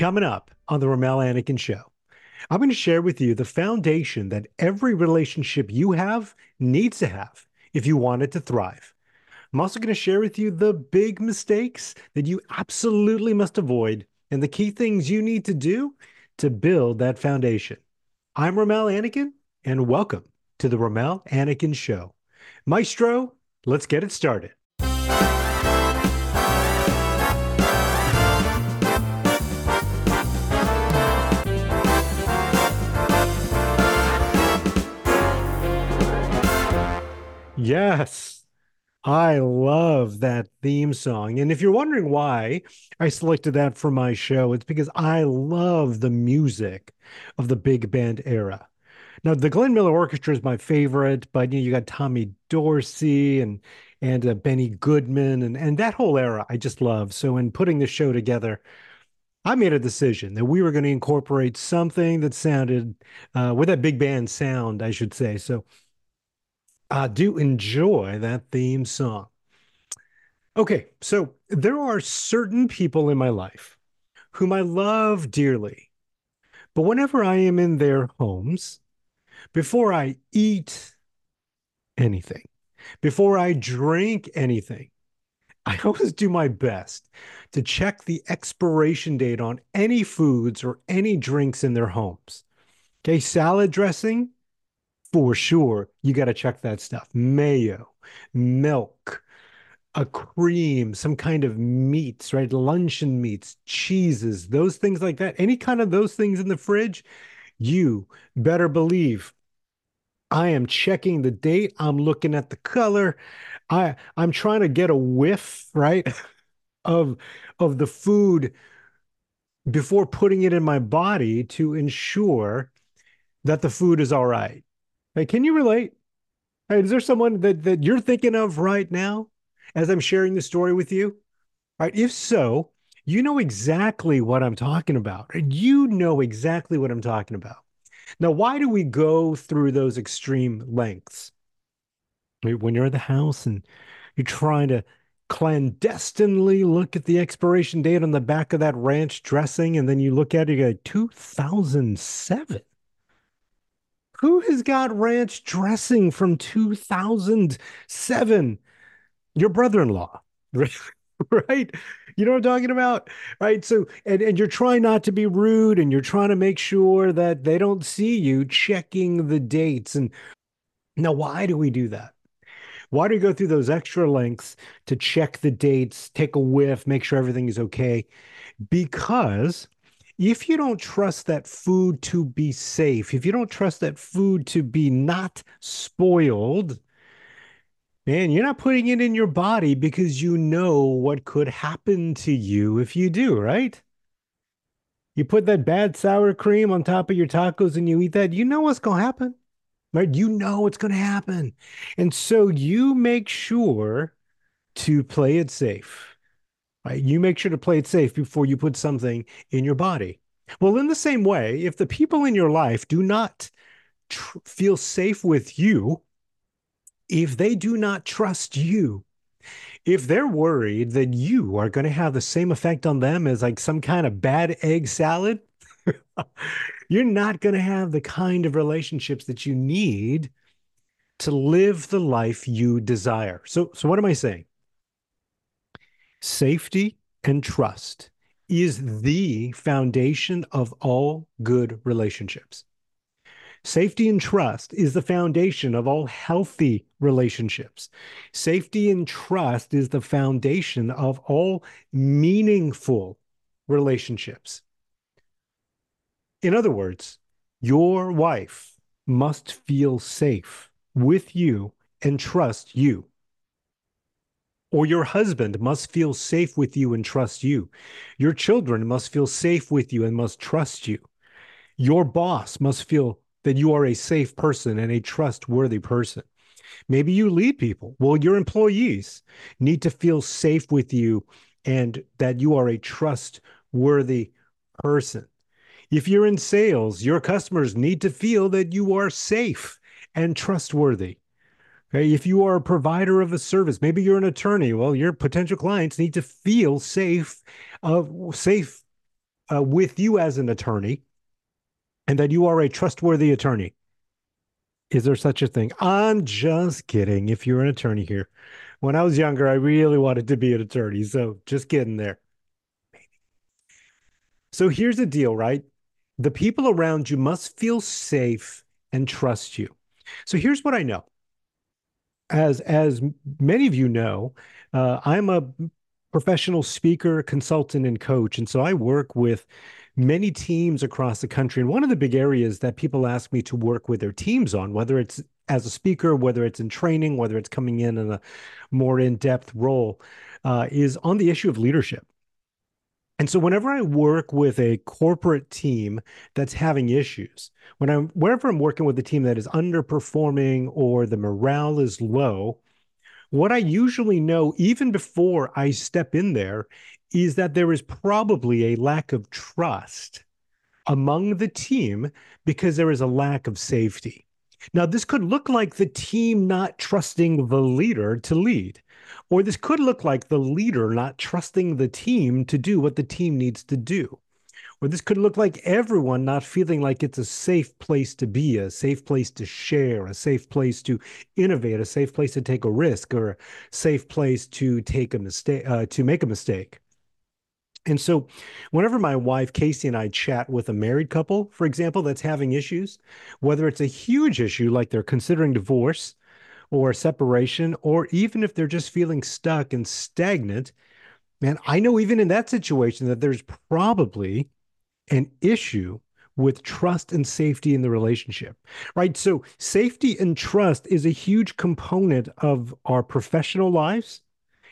Coming up on the Rommel Anacan Show, I'm going to share with you the foundation that every relationship you have needs to have if you want it to thrive. I'm also going to share with you the big mistakes that you absolutely must avoid and the key things you need to do to build that foundation. I'm Rommel Anacan, and welcome to the Rommel Anacan Show. Maestro, let's get it started. Yes, I love that theme song. And if you're wondering why I selected that for my show, it's because I love the music of the big band era. Now, the Glenn Miller Orchestra is my favorite, but you, know, you got Tommy Dorsey and and uh, Benny Goodman and and that whole era I just love. So in putting the show together, I made a decision that we were going to incorporate something that sounded uh, with that big band sound, I should say. So I do enjoy that theme song. Okay, so there are certain people in my life whom I love dearly, but whenever I am in their homes, before I eat anything, before I drink anything, I always do my best to check the expiration date on any foods or any drinks in their homes. Okay, salad dressing, for sure, you got to check that stuff. Mayo, milk, a cream, some kind of meats, right? Luncheon meats, cheeses, those things like that. Any kind of those things in the fridge, you better believe I am checking the date. I'm looking at the color. I I'm trying to get a whiff, right, of of the food before putting it in my body to ensure that the food is all right. Hey, can you relate? Hey, is there someone that that you're thinking of right now as I'm sharing the story with you? All right, if so, you know exactly what I'm talking about. You know exactly what I'm talking about. Now, why do we go through those extreme lengths? When you're at the house and you're trying to clandestinely look at the expiration date on the back of that ranch dressing, and then you look at it, you go, 2007 who has got ranch dressing from 2007? Your brother-in-law, right? You know what I'm talking about? Right. So, and, and you're trying not to be rude and you're trying to make sure that they don't see you checking the dates. And now, why do we do that? Why do we go through those extra lengths to check the dates, take a whiff, make sure everything is okay? Because if you don't trust that food to be safe, if you don't trust that food to be not spoiled, man, you're not putting it in your body because you know what could happen to you if you do, right? You put that bad sour cream on top of your tacos and you eat that, you know what's going to happen, right? You know what's going to happen. And so you make sure to play it safe. Right? You make sure to play it safe before you put something in your body. Well, in the same way, if the people in your life do not tr- feel safe with you, if they do not trust you, if they're worried that you are going to have the same effect on them as like some kind of bad egg salad, you're not going to have the kind of relationships that you need to live the life you desire. So, so what am I saying? Safety and trust is the foundation of all good relationships. Safety and trust is the foundation of all healthy relationships. Safety and trust is the foundation of all meaningful relationships. In other words, your wife must feel safe with you and trust you or your husband must feel safe with you and trust you. Your children must feel safe with you and must trust you. Your boss must feel that you are a safe person and a trustworthy person. Maybe you lead people. Well, your employees need to feel safe with you and that you are a trustworthy person. If you're in sales, your customers need to feel that you are safe and trustworthy. Okay, if you are a provider of a service, maybe you're an attorney. Well, your potential clients need to feel safe, uh, safe uh, with you as an attorney and that you are a trustworthy attorney. Is there such a thing? I'm just kidding. If you're an attorney here, when I was younger, I really wanted to be an attorney. So just getting there. So here's the deal, right? The people around you must feel safe and trust you. So here's what I know. As as many of you know, uh, I'm a professional speaker, consultant, and coach, and so I work with many teams across the country. And one of the big areas that people ask me to work with their teams on, whether it's as a speaker, whether it's in training, whether it's coming in in a more in-depth role, uh, is on the issue of leadership. And so whenever I work with a corporate team that's having issues, when I'm wherever I'm working with a team that is underperforming or the morale is low, what I usually know even before I step in there is that there is probably a lack of trust among the team because there is a lack of safety. Now, this could look like the team not trusting the leader to lead. Or this could look like the leader not trusting the team to do what the team needs to do. Or this could look like everyone not feeling like it's a safe place to be, a safe place to share, a safe place to innovate, a safe place to take a risk, or a safe place to take a mistake, uh, to make a mistake. And so, whenever my wife Casey and I chat with a married couple, for example, that's having issues, whether it's a huge issue like they're considering divorce, or separation, or even if they're just feeling stuck and stagnant, man, I know even in that situation that there's probably an issue with trust and safety in the relationship, right? So, safety and trust is a huge component of our professional lives.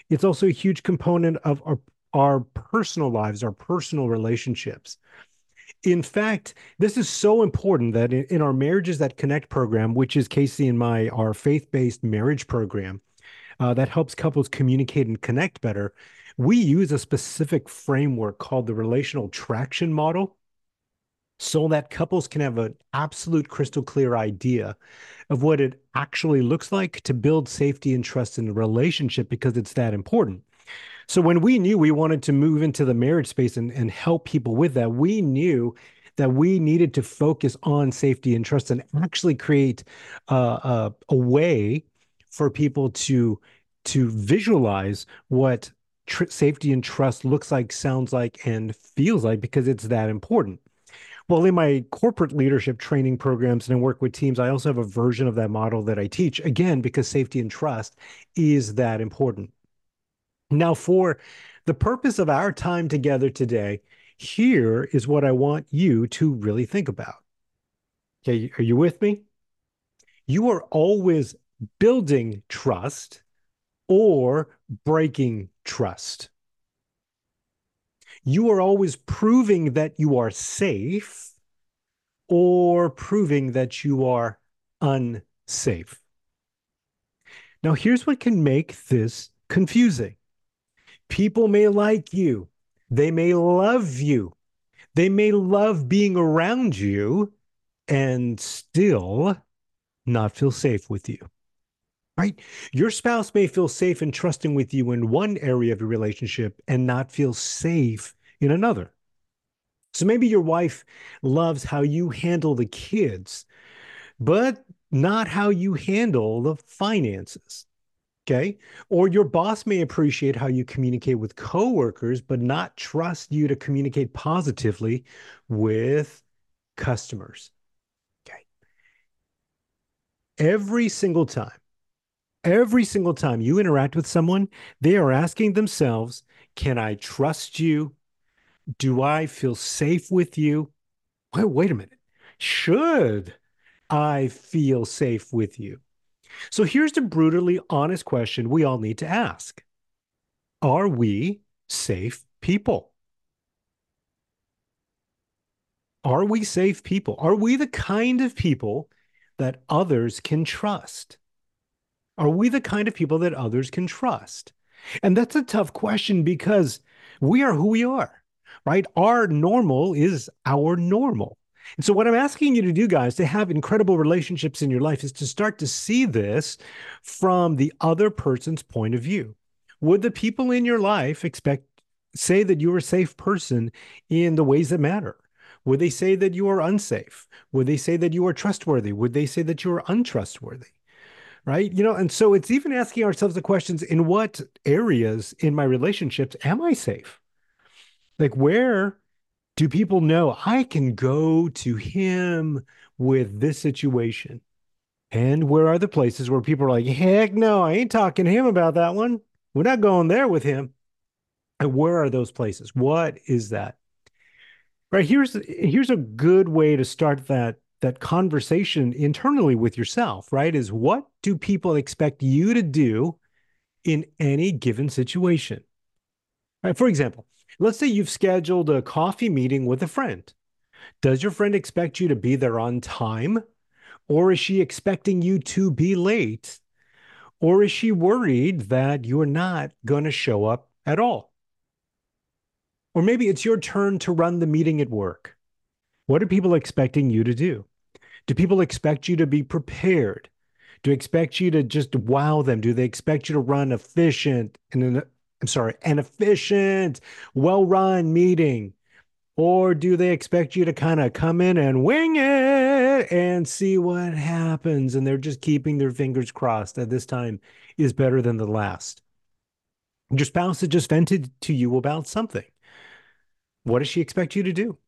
It's also a huge component of our, our personal lives, our personal relationships. In fact, this is so important that in, our Marriages That Connect program, which is Casey and my our faith-based marriage program uh, that helps couples communicate and connect better, we use a specific framework called the relational traction model so that couples can have an absolute crystal clear idea of what it actually looks like to build safety and trust in a relationship because it's that important. So when we knew we wanted to move into the marriage space and, and help people with that, we knew that we needed to focus on safety and trust and actually create uh, a, a way for people to to visualize what tr- safety and trust looks like, sounds like, and feels like because it's that important. Well, in my corporate leadership training programs and I work with teams, I also have a version of that model that I teach, again, because safety and trust is that important. Now, for the purpose of our time together today, here is what I want you to really think about. Okay, are you with me? You are always building trust or breaking trust. You are always proving that you are safe or proving that you are unsafe. Now, here's what can make this confusing People may like you, they may love you, they may love being around you and still not feel safe with you. Right? Your spouse may feel safe and trusting with you in one area of your relationship and not feel safe in another. So maybe your wife loves how you handle the kids, but not how you handle the finances. Okay. Or your boss may appreciate how you communicate with coworkers, but not trust you to communicate positively with customers. Okay. Every single time, every single time you interact with someone, they are asking themselves, Can I trust you? Do I feel safe with you? Wait, wait a minute. Should I feel safe with you? So here's the brutally honest question we all need to ask Are we safe people? Are we safe people? Are we the kind of people that others can trust? Are we the kind of people that others can trust? And that's a tough question because we are who we are, right? Our normal is our normal. And so, what I'm asking you to do, guys, to have incredible relationships in your life is to start to see this from the other person's point of view. Would the people in your life expect say that you're a safe person in the ways that matter? Would they say that you are unsafe? Would they say that you are trustworthy? Would they say that you are untrustworthy? Right. You know, and so it's even asking ourselves the questions in what areas in my relationships am I safe? Like, where do people know I can go to him with this situation? And where are the places where people are like, heck no, I ain't talking to him about that one. We're not going there with him. And where are those places? What is that? Right. Here's here's a good way to start that that conversation internally with yourself, right? Is what do people expect you to do in any given situation? Right. For example, let's say you've scheduled a coffee meeting with a friend. Does your friend expect you to be there on time? Or is she expecting you to be late? Or is she worried that you're not going to show up at all? Or maybe it's your turn to run the meeting at work. What are people expecting you to do? Do people expect you to be prepared? Do they expect you to just wow them? Do they expect you to run efficient and an, I'm sorry, an efficient, well-run meeting? Or do they expect you to kind of come in and wing it and see what happens? And they're just keeping their fingers crossed that this time is better than the last. Your spouse has just vented to you about something. What does she expect you to do?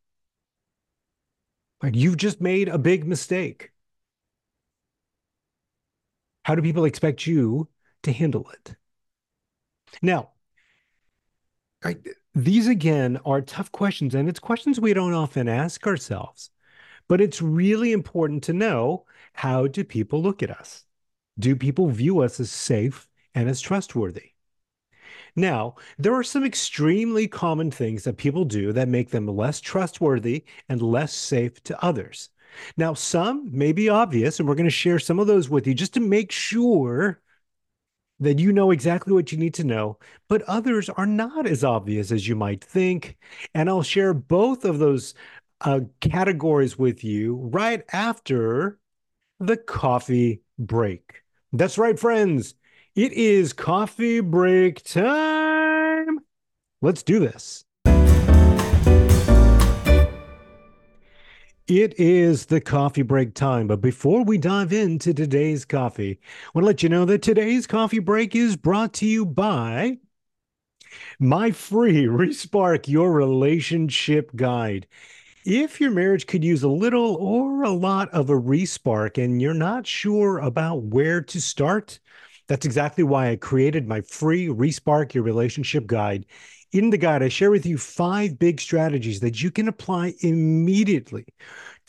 Like you've just made a big mistake. How do people expect you to handle it? Now, these again are tough questions, and it's questions we don't often ask ourselves. But it's really important to know how do people look at us? Do people view us as safe and as trustworthy? Now, there are some extremely common things that people do that make them less trustworthy and less safe to others. Now, some may be obvious, and we're going to share some of those with you just to make sure that you know exactly what you need to know, but others are not as obvious as you might think. And I'll share both of those uh, categories with you right after the coffee break. That's right, friends. It is coffee break time. Let's do this. It is the coffee break time, but before we dive into today's coffee, I want to let you know that today's coffee break is brought to you by my free Respark Your Relationship Guide. If your marriage could use a little or a lot of a respark and you're not sure about where to start, that's exactly why I created my free Respark Your Relationship Guide. In the guide, I share with you five big strategies that you can apply immediately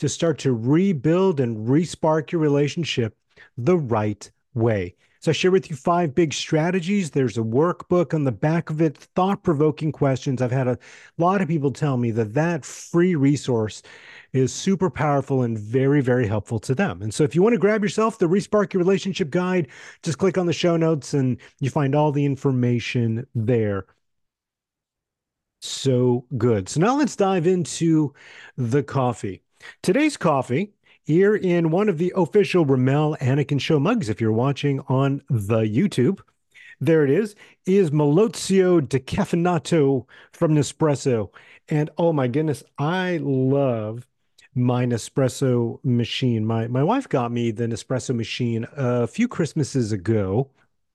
to start to rebuild and respark your relationship the right way. So I share with you five big strategies. There's a workbook on the back of it, thought-provoking questions. I've had a lot of people tell me that that free resource is super powerful and very, very helpful to them. And so if you want to grab yourself the Respark Your Relationship Guide, just click on the show notes and you find all the information there so good. So now let's dive into the coffee. Today's coffee here in one of the official Rommel Anacan Show mugs, if you're watching on the YouTube. There it is, is Melozio Decaffeinato from Nespresso. And oh my goodness, I love my Nespresso machine. My my wife got me the Nespresso machine a few Christmases ago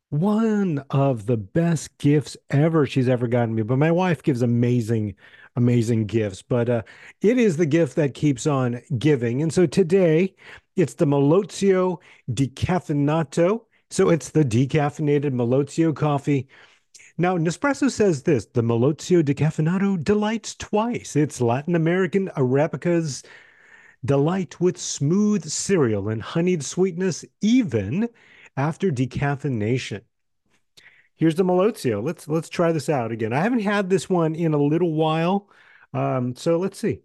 one of the best gifts ever she's ever gotten me. But my wife gives amazing, amazing gifts. But uh, it is the gift that keeps on giving. And so today it's the Melozio Decaffeinato. So it's the decaffeinated Melozio coffee. Now, Nespresso says this the Melozio Decaffeinato delights twice. It's Latin American Arabica's delight with smooth cereal and honeyed sweetness, even after decaffeination. Here's the Melozio. Let's let's try this out again. I haven't had this one in a little while, um, so let's see.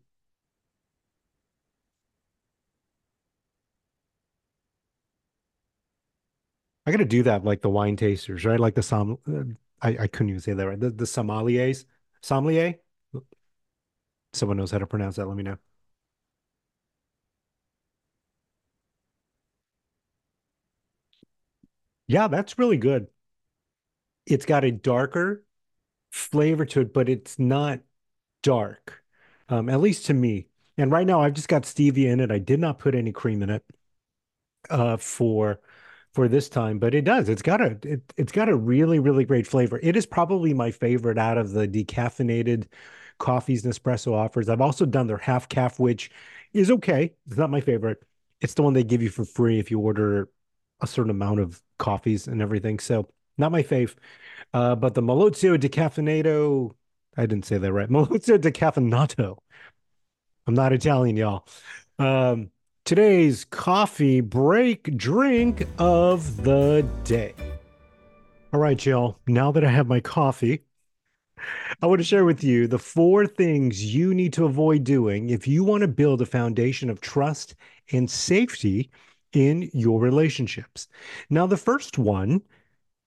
I got to do that like the wine tasters, right? Like the som. Uh, I I couldn't even say that right. The the sommeliers, sommelier. Someone knows how to pronounce that. Let me know. Yeah, that's really good. It's got a darker, flavor to it, but it's not dark, um, at least to me. And right now, I've just got stevia in it. I did not put any cream in it uh, for for this time, but it does. It's got a it, it's got a really really great flavor. It is probably my favorite out of the decaffeinated coffees Nespresso offers. I've also done their half calf, which is okay. It's not my favorite. It's the one they give you for free if you order a certain amount of coffees and everything. So not my fave. Uh, but the Melozio Decaffeinato, I didn't say that right. Melozio Decaffeinato. I'm not Italian, y'all. Um, today's coffee break drink of the day. All right, y'all. Now that I have my coffee, I want to share with you the four things you need to avoid doing if you want to build a foundation of trust and safety in your relationships. Now, the first one,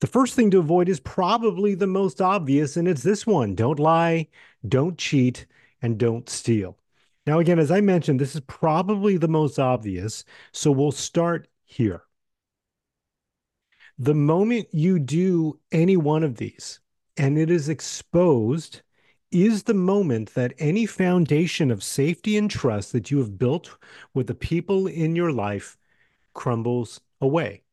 the first thing to avoid is probably the most obvious, and it's this one don't lie, don't cheat, and don't steal. Now, again, as I mentioned, this is probably the most obvious, so we'll start here. The moment you do any one of these and it is exposed, is the moment that any foundation of safety and trust that you have built with the people in your life crumbles away.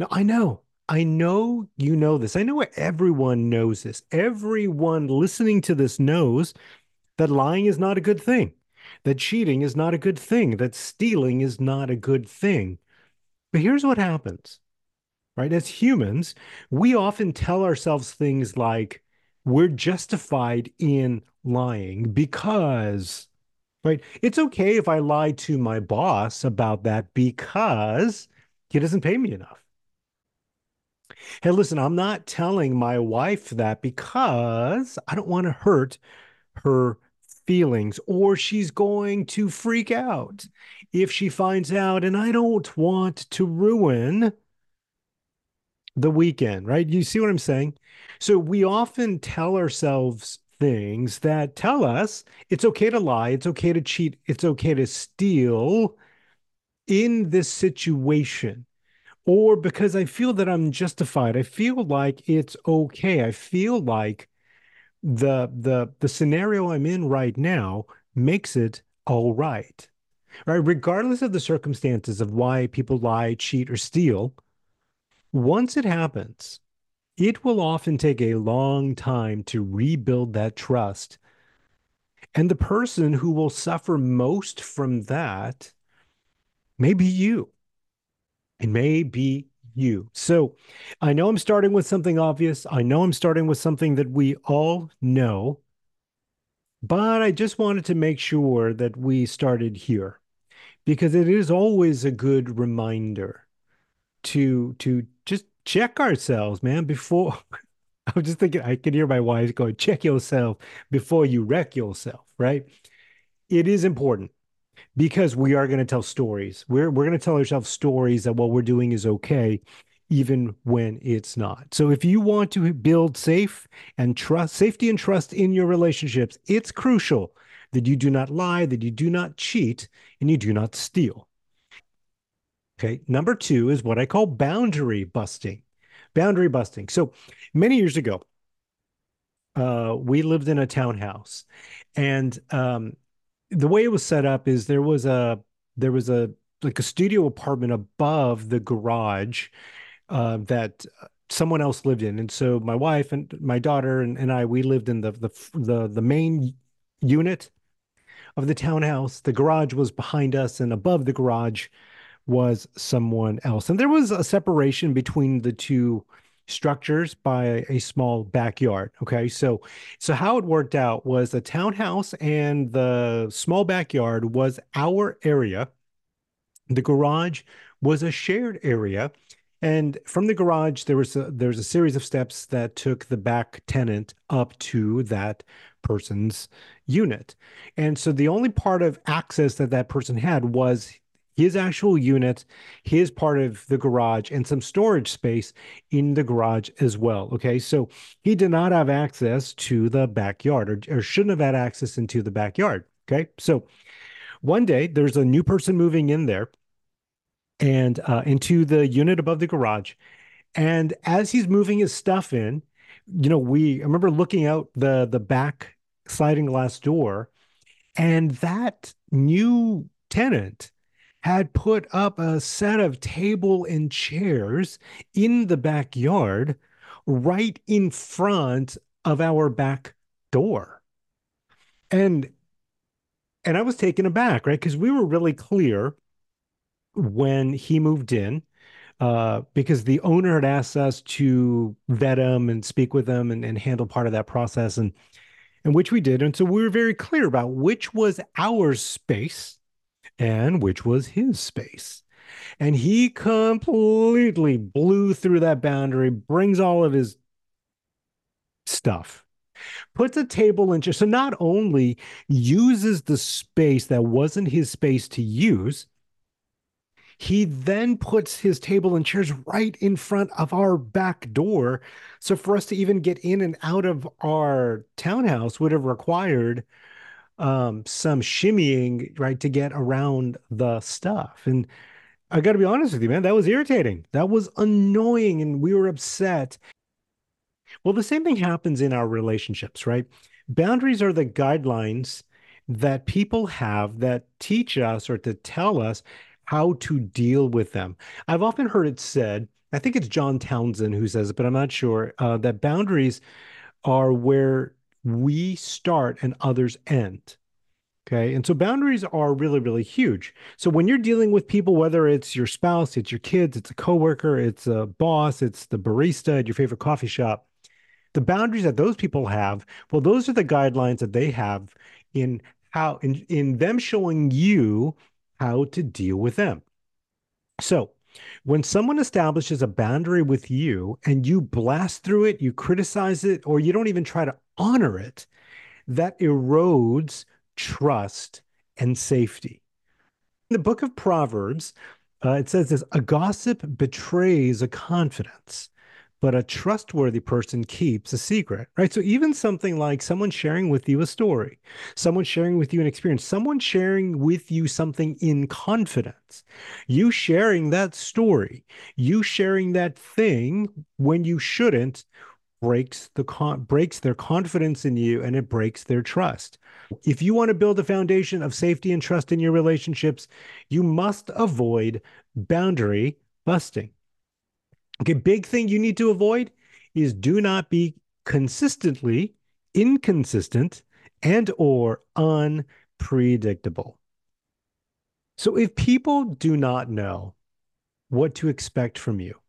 Now, I know, I know you know this. I know everyone knows this. Everyone listening to this knows that lying is not a good thing, that cheating is not a good thing, that stealing is not a good thing. But here's what happens, right? As humans, we often tell ourselves things like, we're justified in lying because right? It's okay if I lie to my boss about that because he doesn't pay me enough. Hey, listen, I'm not telling my wife that because I don't want to hurt her feelings or she's going to freak out if she finds out, and I don't want to ruin the weekend, right? You see what I'm saying? So we often tell ourselves things that tell us it's okay to lie, it's okay to cheat, it's okay to steal in this situation. Or because I feel that I'm justified, I feel like it's okay. I feel like the the the scenario I'm in right now makes it all right. Right? Regardless of the circumstances of why people lie, cheat, or steal, once it happens, it will often take a long time to rebuild that trust. And the person who will suffer most from that may be you. It may be you. So I know I'm starting with something obvious. I know I'm starting with something that we all know. But I just wanted to make sure that we started here because it is always a good reminder to to just check ourselves, man, before I was just thinking I can hear my wife going, check yourself before you wreck yourself, right? It is important because we are going to tell stories. We're we're going to tell ourselves stories that what we're doing is okay even when it's not. So if you want to build safe and trust safety and trust in your relationships, it's crucial that you do not lie, that you do not cheat, and you do not steal. Okay. Number two is what I call boundary busting. Boundary busting. So many years ago, uh, we lived in a townhouse, and um, the way it was set up is there was a there was a like a studio apartment above the garage uh, that someone else lived in, and so my wife and my daughter and, and I we lived in the the the the main unit of the townhouse. The garage was behind us, and above the garage was someone else. And there was a separation between the two structures by a small backyard. Okay. So so how it worked out was the townhouse and the small backyard was our area. The garage was a shared area. And from the garage, there was a, there's a series of steps that took the back tenant up to that person's unit. And so the only part of access that that person had was his actual unit, his part of the garage, and some storage space in the garage as well. Okay. So he did not have access to the backyard or, or shouldn't have had access into the backyard. Okay. So one day there's a new person moving in there and uh, into the unit above the garage. And as he's moving his stuff in, you know, we I remember looking out the the back sliding glass door, and that new tenant had put up a set of table and chairs in the backyard right in front of our back door. And and I was taken aback, right? Because we were really clear when he moved in, uh, because the owner had asked us to vet him and speak with him and, and handle part of that process, and and which we did. And so we were very clear about which was our space and which was his space. And he completely blew through that boundary, brings all of his stuff, puts a table in. So not only uses the space that wasn't his space to use, he then puts his table and chairs right in front of our back door. So for us to even get in and out of our townhouse would have required um, some shimmying, right, to get around the stuff. And I got to be honest with you, man, that was irritating. That was annoying. And we were upset. Well, the same thing happens in our relationships, right? Boundaries are the guidelines that people have that teach us or to tell us how to deal with them. I've often heard it said, I think it's John Townsend who says it, but I'm not sure, uh, that boundaries are where we start and others end. Okay. And so boundaries are really, really huge. So when you're dealing with people, whether it's your spouse, it's your kids, it's a coworker, it's a boss, it's the barista at your favorite coffee shop, the boundaries that those people have, well, those are the guidelines that they have in how in, in them showing you how to deal with them. So, when someone establishes a boundary with you and you blast through it, you criticize it, or you don't even try to honor it, that erodes trust and safety. In the book of Proverbs, uh, it says this a gossip betrays a confidence, but a trustworthy person keeps a secret, right? So even something like someone sharing with you a story, someone sharing with you an experience, someone sharing with you something in confidence, you sharing that story, you sharing that thing when you shouldn't breaks the con- breaks their confidence in you and it breaks their trust. If you want to build a foundation of safety and trust in your relationships, you must avoid boundary busting. Okay, big thing you need to avoid is do not be consistently inconsistent and or unpredictable. So if people do not know what to expect from you,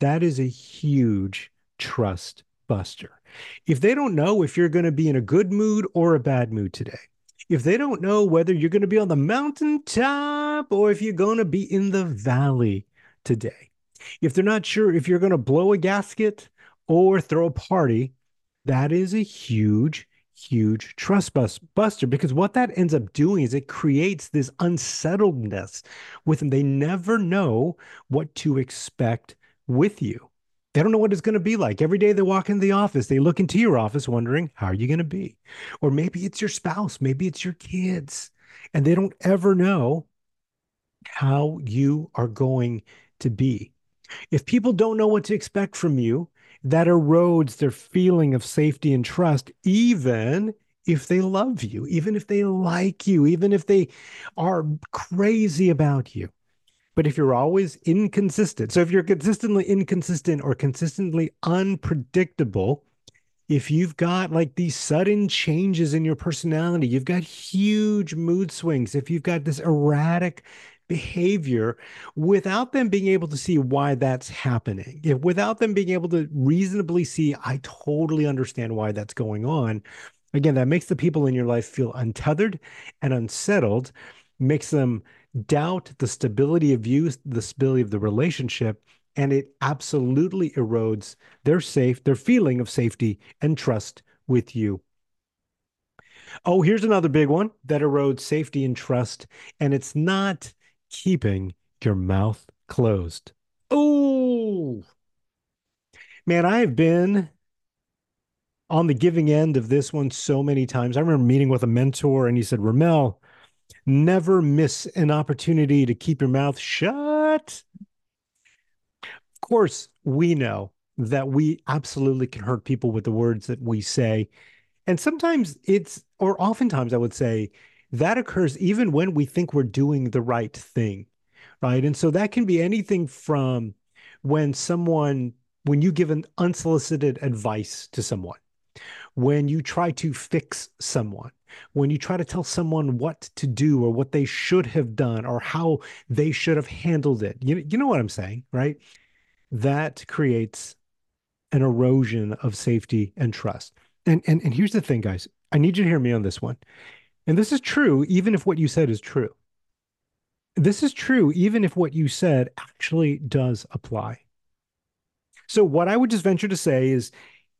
that is a huge trust buster. If they don't know if you're going to be in a good mood or a bad mood today, if they don't know whether you're going to be on the mountaintop or if you're going to be in the valley today, if they're not sure if you're going to blow a gasket or throw a party, that is a huge, huge trust bust buster because what that ends up doing is it creates this unsettledness with them. They never know what to expect with you. They don't know what it's going to be like. Every day they walk into the office, they look into your office wondering, how are you going to be? Or maybe it's your spouse, maybe it's your kids, and they don't ever know how you are going to be. If people don't know what to expect from you, that erodes their feeling of safety and trust, even if they love you, even if they like you, even if they are crazy about you. But if you're always inconsistent, so if you're consistently inconsistent or consistently unpredictable, if you've got like these sudden changes in your personality, you've got huge mood swings, if you've got this erratic behavior without them being able to see why that's happening, if without them being able to reasonably see, I totally understand why that's going on. Again, that makes the people in your life feel untethered and unsettled, makes them doubt the stability of you, the stability of the relationship, and it absolutely erodes their safe, their feeling of safety and trust with you. Oh, here's another big one that erodes safety and trust, and it's not keeping your mouth closed. Oh, man, I have been on the giving end of this one so many times. I remember meeting with a mentor, and he said, Rommel, never miss an opportunity to keep your mouth shut. Of course, we know that we absolutely can hurt people with the words that we say. And sometimes it's, or oftentimes I would say, that occurs even when we think we're doing the right thing. Right. And so that can be anything from when someone, when you give an unsolicited advice to someone, when you try to fix someone, when you try to tell someone what to do or what they should have done or how they should have handled it. You, you know what I'm saying, right? That creates an erosion of safety and trust. And, and and here's the thing, guys. I need you to hear me on this one. And this is true, even if what you said is true. This is true, even if what you said actually does apply. So, what I would just venture to say is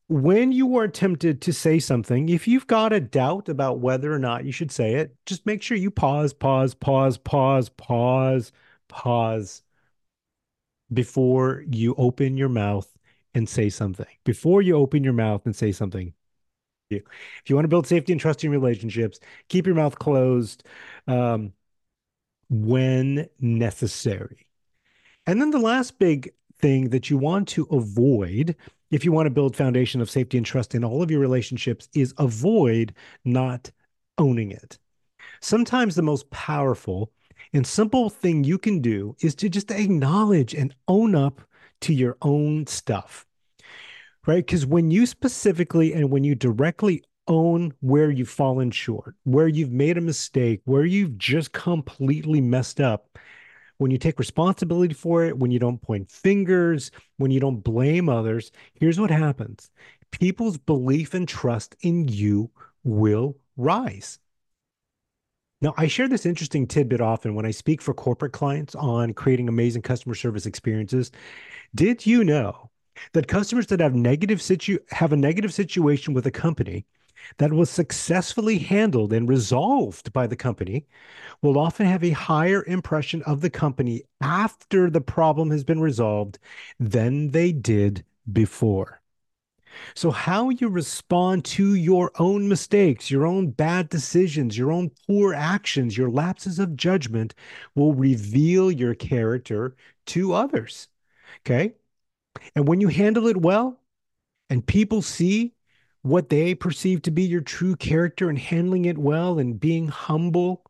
when you are tempted to say something, if you've got a doubt about whether or not you should say it, just make sure you pause, pause, pause, pause, pause, pause before you open your mouth and say something. Before you open your mouth and say something. If you want to build safety and trust in relationships, keep your mouth closed um, when necessary. And then the last big thing that you want to avoid if you want to build foundation of safety and trust in all of your relationships is avoid not owning it. Sometimes the most powerful and simple thing you can do is to just acknowledge and own up to your own stuff, right? Because when you specifically and when you directly own where you've fallen short, where you've made a mistake, where you've just completely messed up, when you take responsibility for it, when you don't point fingers, when you don't blame others, here's what happens people's belief and trust in you will rise. Now, I share this interesting tidbit often when I speak for corporate clients on creating amazing customer service experiences. Did you know that customers that have negative situ have a negative situation with a company that was successfully handled and resolved by the company will often have a higher impression of the company after the problem has been resolved than they did before. So, how you respond to your own mistakes, your own bad decisions, your own poor actions, your lapses of judgment will reveal your character to others. Okay. And when you handle it well and people see what they perceive to be your true character and handling it well and being humble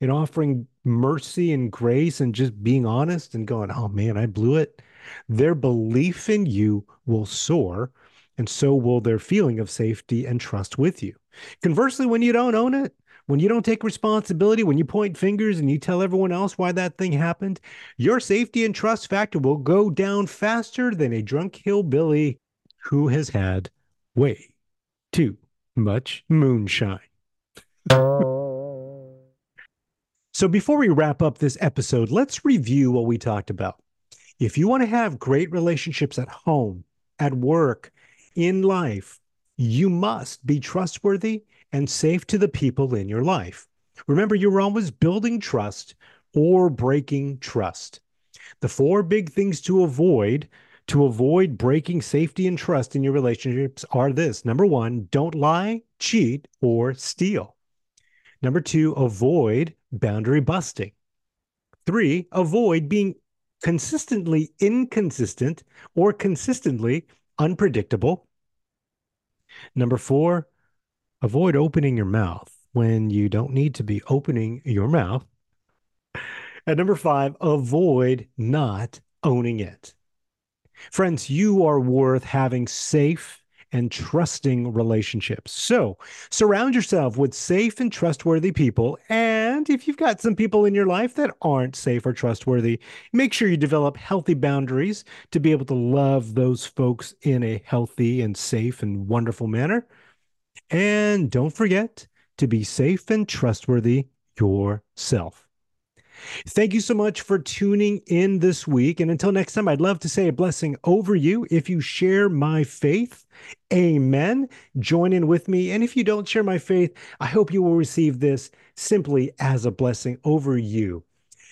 and offering mercy and grace and just being honest and going, oh man, I blew it. Their belief in you will soar, and so will their feeling of safety and trust with you. Conversely, when you don't own it, when you don't take responsibility, when you point fingers and you tell everyone else why that thing happened, your safety and trust factor will go down faster than a drunk hillbilly who has had way too much moonshine. So before we wrap up this episode, let's review what we talked about. If you want to have great relationships at home, at work, in life, you must be trustworthy and safe to the people in your life. Remember, you're always building trust or breaking trust. The four big things to avoid to avoid breaking safety and trust in your relationships are this number one, don't lie, cheat, or steal. Number two, avoid boundary busting. Three, avoid being consistently inconsistent or consistently unpredictable. Number four, avoid opening your mouth when you don't need to be opening your mouth. And number five, avoid not owning it. Friends, you are worth having safe and trusting relationships. So surround yourself with safe and trustworthy people. And if you've got some people in your life that aren't safe or trustworthy, make sure you develop healthy boundaries to be able to love those folks in a healthy and safe and wonderful manner. And don't forget to be safe and trustworthy yourself. Thank you so much for tuning in this week. And until next time, I'd love to say a blessing over you if you share my faith. Amen. Join in with me. And if you don't share my faith, I hope you will receive this simply as a blessing over you.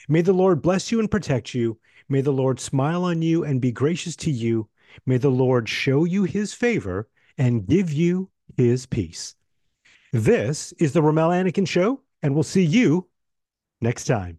May the Lord bless you and protect you. May the Lord smile on you and be gracious to you. May the Lord show you his favor and give you his peace. This is the Rommel Anacan Show, and we'll see you next time.